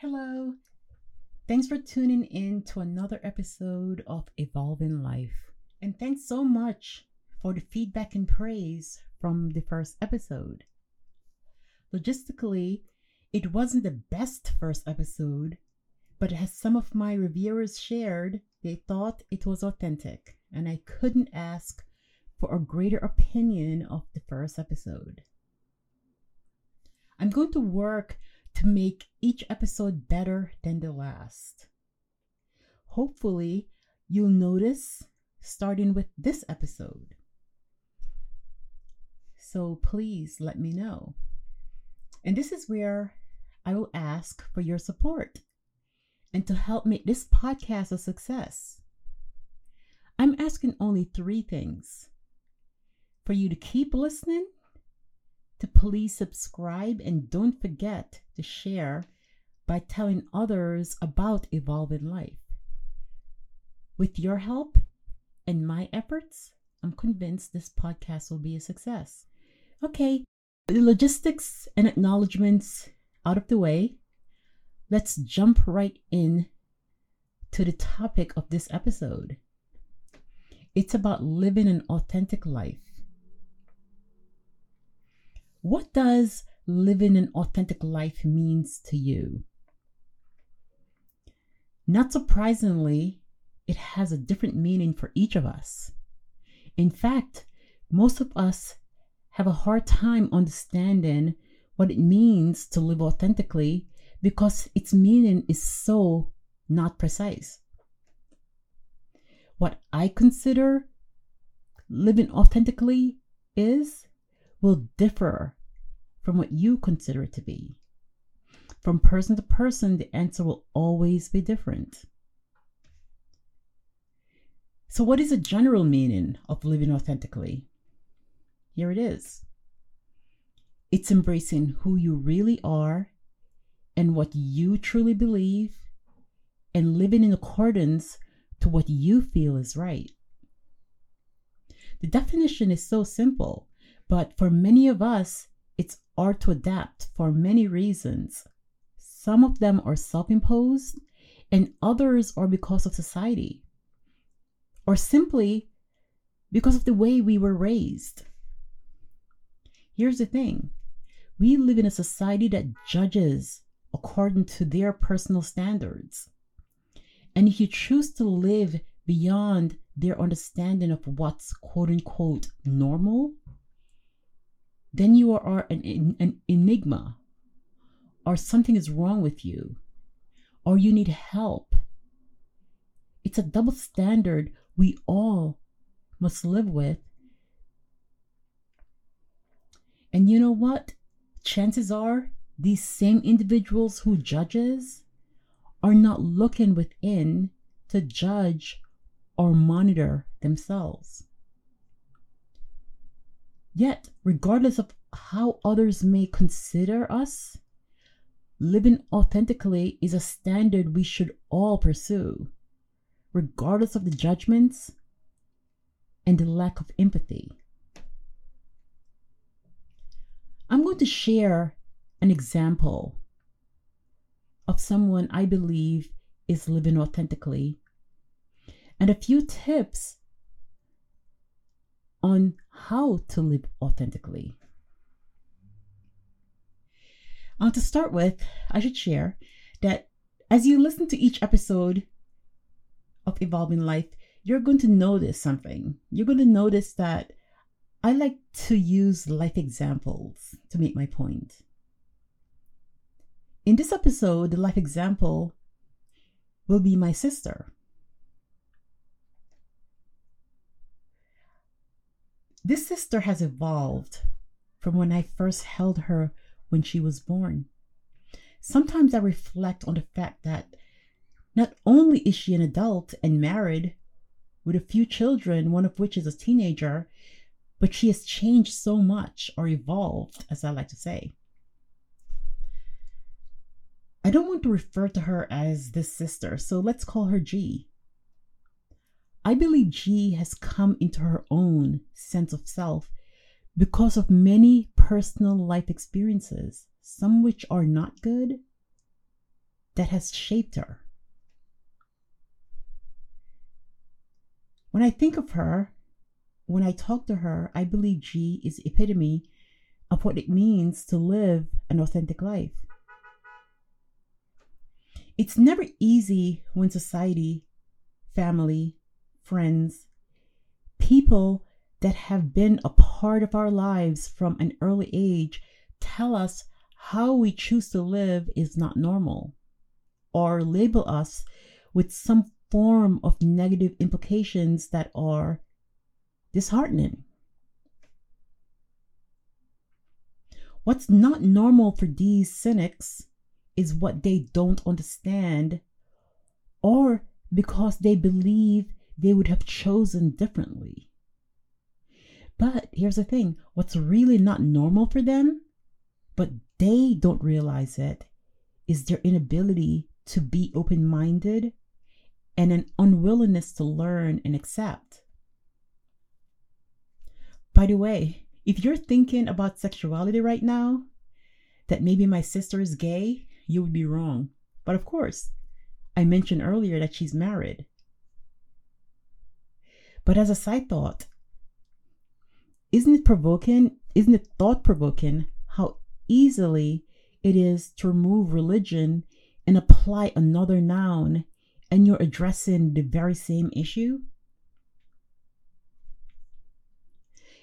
Hello. Thanks for tuning in to another episode of Evolving Life. And thanks so much for the feedback and praise from the first episode. Logistically, it wasn't the best first episode, but as some of my reviewers shared, they thought it was authentic, and I couldn't ask for a greater opinion of the first episode. I'm going to work to make each episode better than the last. Hopefully, you'll notice starting with this episode. So please let me know. And this is where I will ask for your support and to help make this podcast a success. I'm asking only three things for you to keep listening, to please subscribe, and don't forget to share by telling others about Evolving Life. With your help and my efforts, I'm convinced this podcast will be a success. Okay, the logistics and acknowledgments out of the way, let's jump right in to the topic of this episode. It's about living an authentic life. What does living an authentic life means to you? Not surprisingly, it has a different meaning for each of us. In fact, most of us have a hard time understanding what it means to live authentically because its meaning is so not precise. What I consider living authentically is will differ from what you consider it to be. From person to person, the answer will always be different. So, what is the general meaning of living authentically? Here it is it's embracing who you really are and what you truly believe and living in accordance to what you feel is right. The definition is so simple, but for many of us, it's hard to adapt for many reasons. Some of them are self imposed, and others are because of society, or simply because of the way we were raised. Here's the thing we live in a society that judges according to their personal standards. And if you choose to live beyond their understanding of what's quote unquote normal, then you are an, an enigma, or something is wrong with you, or you need help. It's a double standard we all must live with. And you know what? Chances are these same individuals who judges are not looking within to judge or monitor themselves. Yet, regardless of how others may consider us, living authentically is a standard we should all pursue, regardless of the judgments and the lack of empathy. I'm going to share an example of someone I believe is living authentically and a few tips on how to live authentically. Uh, to start with, I should share that as you listen to each episode of Evolving Life, you're going to notice something. You're going to notice that I like to use life examples to make my point. In this episode, the life example will be my sister. This sister has evolved from when I first held her when she was born. Sometimes I reflect on the fact that not only is she an adult and married with a few children, one of which is a teenager, but she has changed so much or evolved, as I like to say. I don't want to refer to her as this sister, so let's call her G. I believe G has come into her own sense of self because of many personal life experiences, some which are not good, that has shaped her. When I think of her, when I talk to her, I believe G is epitome of what it means to live an authentic life. It's never easy when society, family, friends, people that have been a part of our lives from an early age tell us how we choose to live is not normal or label us with some form of negative implications that are disheartening. What's not normal for these cynics is what they don't understand, or because they believe they would have chosen differently. But here's the thing what's really not normal for them, but they don't realize it, is their inability to be open minded and an unwillingness to learn and accept. By the way, if you're thinking about sexuality right now, that maybe my sister is gay, you would be wrong. But of course, I mentioned earlier that she's married. But as a side thought, isn't it provoking? Isn't it thought provoking how easily it is to remove religion and apply another noun and you're addressing the very same issue?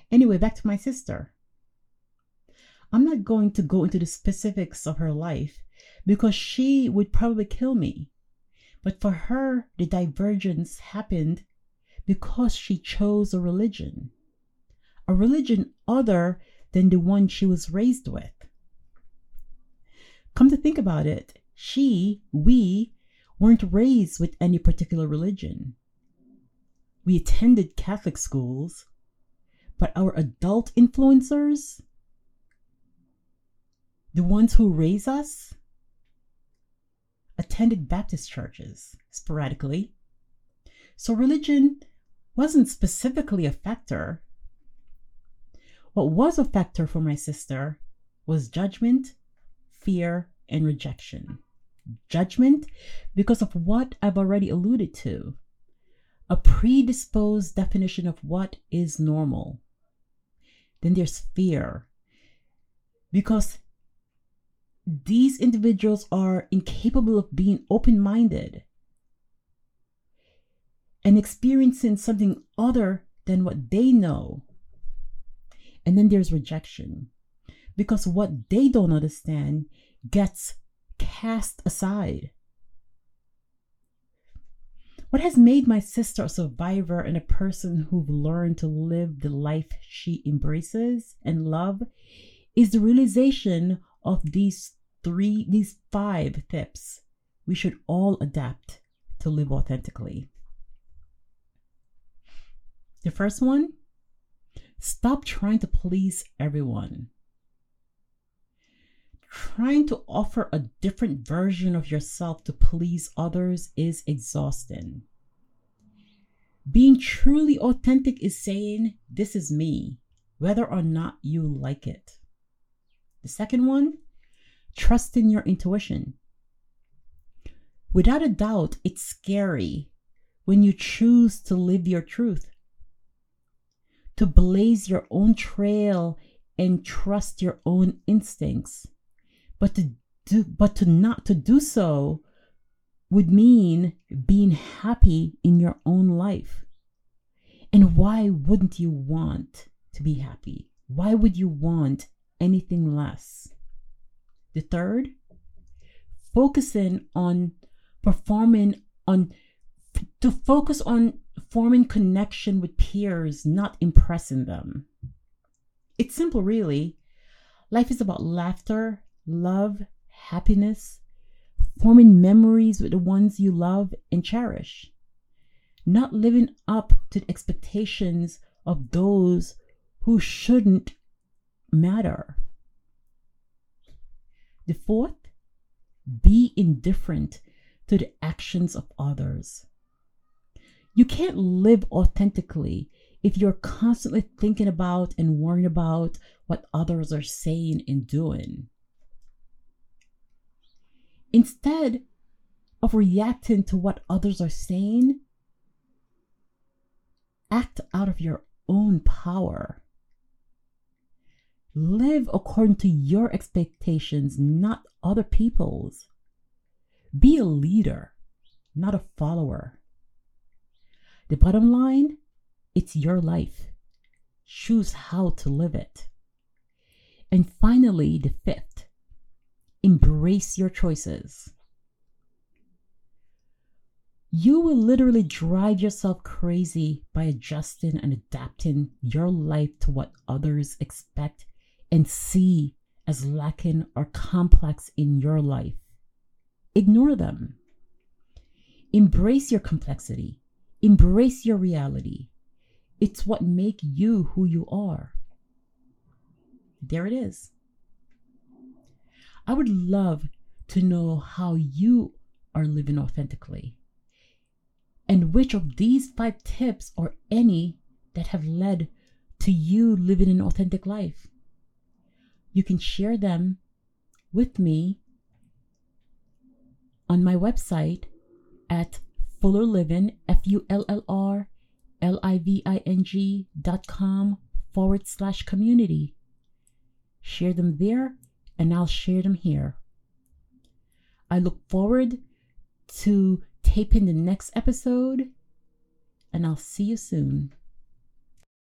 Anyway, back to my sister. I'm not going to go into the specifics of her life because she would probably kill me. But for her, the divergence happened because she chose a religion, a religion other than the one she was raised with. Come to think about it, she, we, weren't raised with any particular religion. We attended Catholic schools, but our adult influencers, the ones who raise us, attended Baptist churches sporadically. So religion wasn't specifically a factor. What was a factor for my sister was judgment, fear, and rejection judgment because of what I've already alluded to a predisposed definition of what is normal. Then there's fear because these individuals are incapable of being open minded and experiencing something other than what they know. And then there's rejection because what they don't understand gets cast aside. What has made my sister a survivor and a person who've learned to live the life she embraces and love is the realization of these three, these five tips we should all adapt to live authentically. The first one stop trying to please everyone trying to offer a different version of yourself to please others is exhausting. Being truly authentic is saying, This is me, whether or not you like it. The second one, trust in your intuition. Without a doubt, it's scary when you choose to live your truth, to blaze your own trail and trust your own instincts. But to do but to not to do so would mean being happy in your own life. And why wouldn't you want to be happy? Why would you want anything less? The third focusing on performing on to focus on forming connection with peers not impressing them it's simple really life is about laughter love, happiness, forming memories with the ones you love and cherish, not living up to the expectations of those who shouldn't matter. The fourth, be indifferent to the actions of others. You can't live authentically if you're constantly thinking about and worrying about what others are saying and doing. Instead, of reacting to what others are saying, act out of your own power. Live according to your expectations, not other people's. Be a leader, not a follower. The bottom line it's your life. Choose how to live it. And finally, the fifth embrace your choices. You will literally drive yourself crazy by adjusting and adapting your life to what others expect and see as lacking or complex in your life. Ignore them. Embrace your complexity. Embrace your reality. It's what make you who you are. There it is. I would love to know how you are living authentically and which of these five tips or any that have led to you living an authentic life. You can share them with me on my website at Fuller Living, F U L L R L I V I N G dot com forward slash community. Share them there and I'll share them here. I look forward to taping the next episode and I'll see you soon.